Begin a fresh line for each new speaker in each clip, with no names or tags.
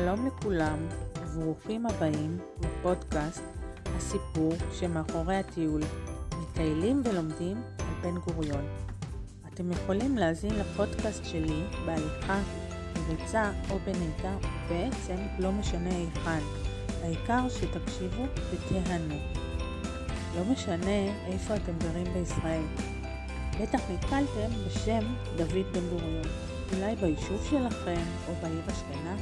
שלום לכולם וברוכים הבאים לפודקאסט הסיפור שמאחורי הטיול, מטיילים ולומדים על בן גוריון. אתם יכולים להאזין לפודקאסט שלי בהליכה, בריצה או בנהיגה, בעצם לא משנה היכן, העיקר שתקשיבו ותיהנו. לא משנה איפה אתם גרים בישראל. בטח נתקלתם בשם דוד בן גוריון. אולי ביישוב שלכם או בעיר השכנה,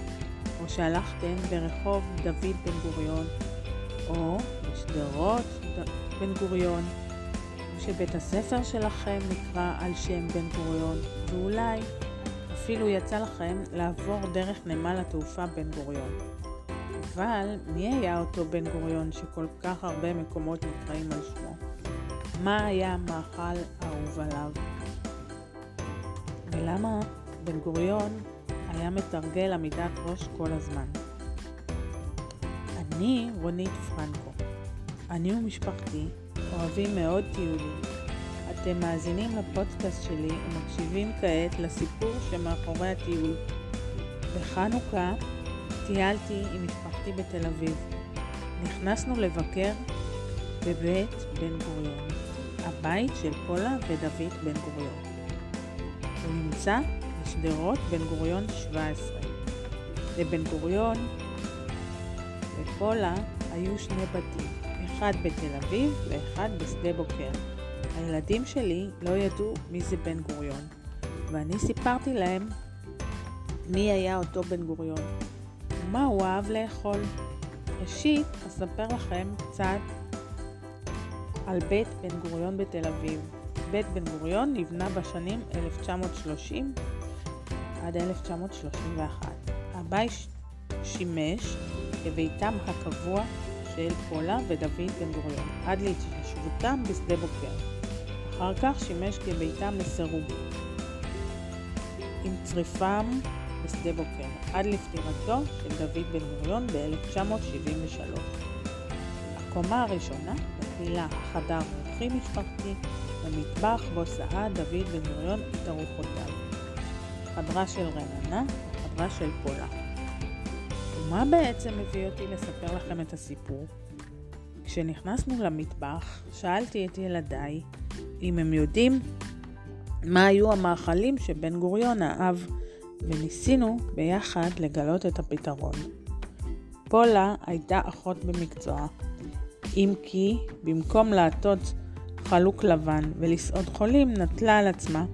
או שהלכתם ברחוב דוד בן גוריון, או בשדרות בן גוריון, שבית הספר שלכם נקרא על שם בן גוריון, ואולי אפילו יצא לכם לעבור דרך נמל התעופה בן גוריון. אבל מי היה אותו בן גוריון שכל כך הרבה מקומות נקראים על שמו? מה היה המאכל האהוב עליו? ולמה בן גוריון היה מתרגל עמידת ראש כל הזמן. אני רונית פרנקו. אני ומשפחתי אוהבים מאוד טיולים. אתם מאזינים לפודקאסט שלי ומקשיבים כעת לסיפור שמאחורי הטיול. בחנוכה טיילתי עם משפחתי בתל אביב. נכנסנו לבקר בבית בן גוריון, הבית של פולה ודוד בן גוריון. הוא נמצא בשדרות בן גוריון 17. לבן גוריון ופולה היו שני בתים, אחד בתל אביב ואחד בשדה בוקר. הילדים שלי לא ידעו מי זה בן גוריון, ואני סיפרתי להם מי היה אותו בן גוריון ומה הוא אהב לאכול. ראשית, אספר לכם קצת על בית בן גוריון בתל אביב. בית בן גוריון נבנה בשנים 1930 עד 1931. הבית שימש כביתם הקבוע של פולה ודוד בן גוריון, עד להתיישבותם בשדה בוקר. אחר כך שימש כביתם לסירוב, עם צריפם בשדה בוקר, עד לפטירתו של דוד בן גוריון ב-1973. הקומה הראשונה מכילה חדר אורחים משפחתי ומטבח בו סעד דוד בן גוריון את ארוחותיו. חדרה של רננה וחדרה של פולה. ומה בעצם הביא אותי לספר לכם את הסיפור? כשנכנסנו למטבח, שאלתי את ילדיי אם הם יודעים מה היו המאכלים שבן גוריון אהב, וניסינו ביחד לגלות את הפתרון. פולה הייתה אחות במקצוע, אם כי במקום לעטות חלוק לבן ולסעוד חולים, נטלה על עצמה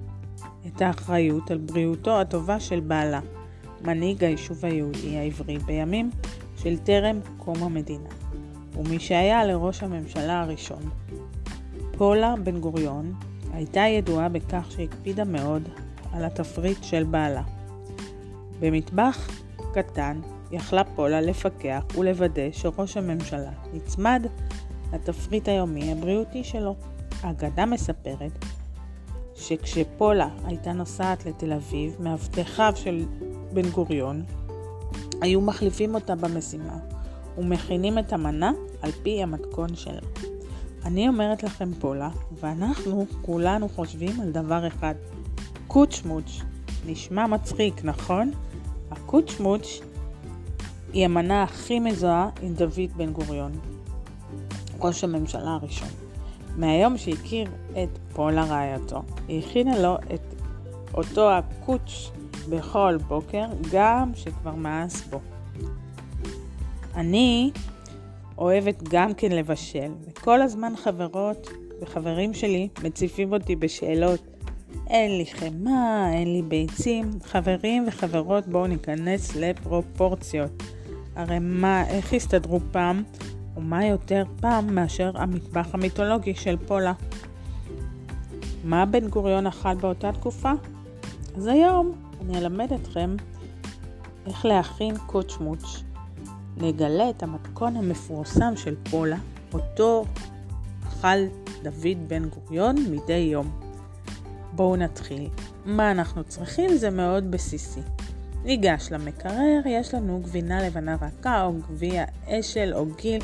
את האחריות על בריאותו הטובה של בעלה, מנהיג היישוב היהודי העברי בימים של טרם קום המדינה, ומי שהיה לראש הממשלה הראשון. פולה בן גוריון הייתה ידועה בכך שהקפידה מאוד על התפריט של בעלה. במטבח קטן יכלה פולה לפקח ולוודא שראש הממשלה נצמד לתפריט היומי הבריאותי שלו. האגדה מספרת שכשפולה הייתה נוסעת לתל אביב, מאבטחיו של בן גוריון היו מחליפים אותה במשימה ומכינים את המנה על פי המתכון שלה. אני אומרת לכם פולה, ואנחנו כולנו חושבים על דבר אחד. קוצ'מוץ', נשמע מצחיק, נכון? הקוצ'מוץ' היא המנה הכי מזוהה עם דוד בן גוריון, ראש הממשלה הראשון. מהיום שהכיר את פולה רעייתו, היא הכינה לו את אותו הקוץ' בכל בוקר, גם שכבר מאס בו. אני אוהבת גם כן לבשל, וכל הזמן חברות וחברים שלי מציפים אותי בשאלות. אין לי חמאה, אין לי ביצים. חברים וחברות, בואו ניכנס לפרופורציות. הרי מה, איך הסתדרו פעם? ומה יותר פעם מאשר המטבח המיתולוגי של פולה. מה בן גוריון אכל באותה תקופה? אז היום אני אלמד אתכם איך להכין קוצ'מוץ'. נגלה את המתכון המפורסם של פולה, אותו אכל דוד בן גוריון מדי יום. בואו נתחיל. מה אנחנו צריכים זה מאוד בסיסי. ניגש למקרר, יש לנו גבינה לבנה רכה או גביע אשל או גיל,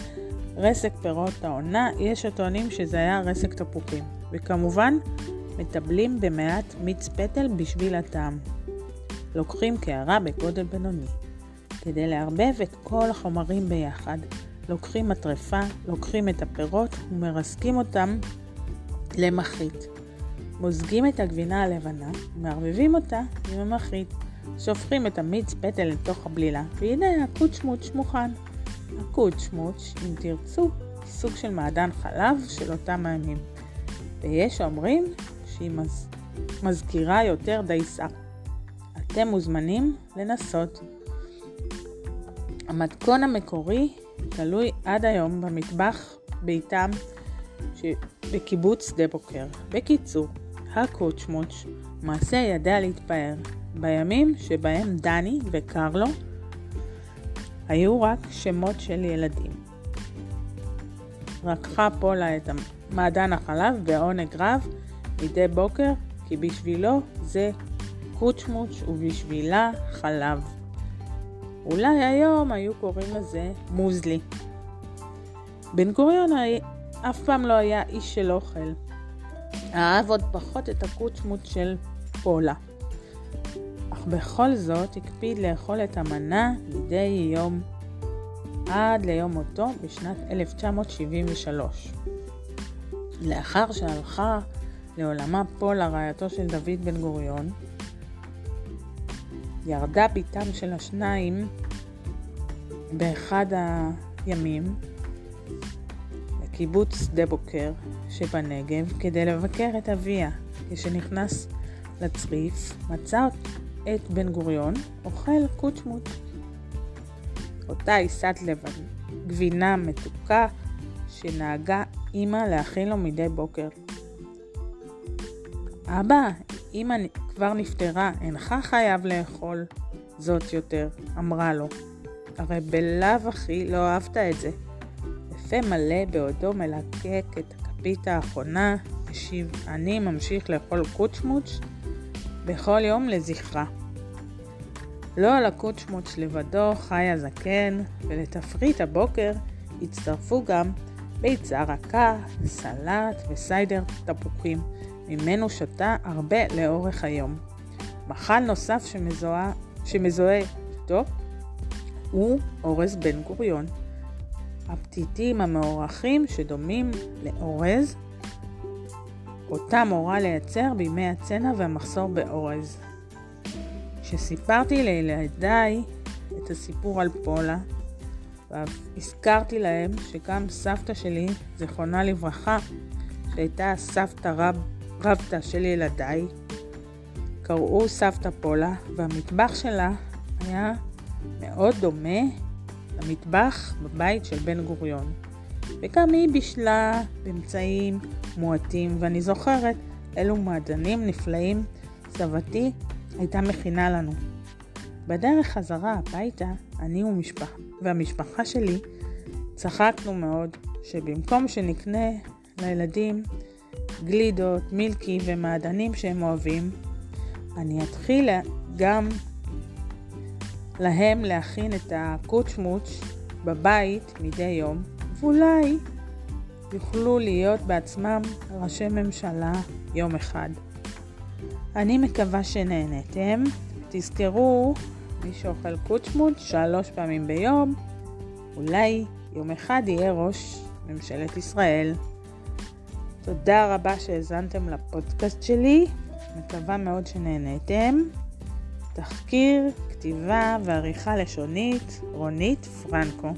רסק פירות העונה, יש הטוענים שזה היה רסק תפוחים. וכמובן, מטבלים במעט מיץ פטל בשביל הטעם. לוקחים קערה בגודל בינוני. כדי לערבב את כל החומרים ביחד. לוקחים מטרפה, לוקחים את הפירות ומרסקים אותם למחית. מוזגים את הגבינה הלבנה ומערבבים אותה עם המחית. שופכים את המיץ פטל לתוך הבלילה, והנה הקוצ'מוץ' מוכן. הקוצ'מוץ', אם תרצו, סוג של מעדן חלב של אותם הימים. ויש אומרים שהיא מז... מזכירה יותר דייסה. אתם מוזמנים לנסות. המתכון המקורי תלוי עד היום במטבח ביתם בקיבוץ שדה בוקר. בקיצור, הקוצ'מוץ' מעשה ידע להתפאר. בימים שבהם דני וקרלו היו רק שמות של ילדים. רקחה פולה את מעדן החלב בעונג רב מדי בוקר, כי בשבילו זה קוצ'מוץ' ובשבילה חלב. אולי היום היו קוראים לזה מוזלי. בן גוריון אף פעם לא היה איש של אוכל. אהב עוד פחות את הקוצ'מוץ' של פולה. אך בכל זאת הקפיד לאכול את המנה מדי יום עד ליום מותו בשנת 1973. לאחר שהלכה לעולמה פולה רעייתו של דוד בן גוריון, ירדה בתם של השניים באחד הימים לקיבוץ שדה בוקר שבנגב כדי לבקר את אביה. כשנכנס לצריף, מצא את בן גוריון אוכל קוצ'מוט. אותה עיסת לבן, גבינה מתוקה שנהגה אמא להכין לו מדי בוקר. אבא, אמא כבר נפטרה, אינך חייב לאכול זאת יותר, אמרה לו. הרי בלאו הכי לא אהבת את זה. בפה מלא בעודו מלקק את הכפית האחרונה, השיב, אני ממשיך לאכול קוצ'מוץ' בכל יום לזכרה. לא על הקוצ'מוץ' לבדו חי הזקן, ולתפריט הבוקר הצטרפו גם ביצה רכה, סלט וסיידר תפוחים. ממנו שתה הרבה לאורך היום. מחל נוסף שמזוהה, שמזוהה איתו הוא אורז בן גוריון. הפתיתים המאורחים שדומים לאורז, אותם הורה לייצר בימי הצנע והמחסור באורז. כשסיפרתי לילדיי את הסיפור על פולה, והזכרתי להם שגם סבתא שלי, זיכרונה לברכה, שהייתה סבתא רב רבתא של ילדיי, קראו סבתא פולה, והמטבח שלה היה מאוד דומה למטבח בבית של בן גוריון. וגם היא בישלה באמצעים מועטים, ואני זוכרת אילו מעדנים נפלאים סבתי הייתה מכינה לנו. בדרך חזרה הביתה, אני ומשפח... והמשפחה שלי צחקנו מאוד שבמקום שנקנה לילדים גלידות, מילקי ומעדנים שהם אוהבים, אני אתחיל גם להם להכין את הקוצ'מוץ' בבית מדי יום, ואולי יוכלו להיות בעצמם ראשי ממשלה יום אחד. אני מקווה שנהנתם. תזכרו, מי שאוכל קוצ'מוץ' שלוש פעמים ביום, אולי יום אחד יהיה ראש ממשלת ישראל. תודה רבה שהאזנתם לפודקאסט שלי, מקווה מאוד שנהנתם. תחקיר, כתיבה ועריכה לשונית, רונית פרנקו.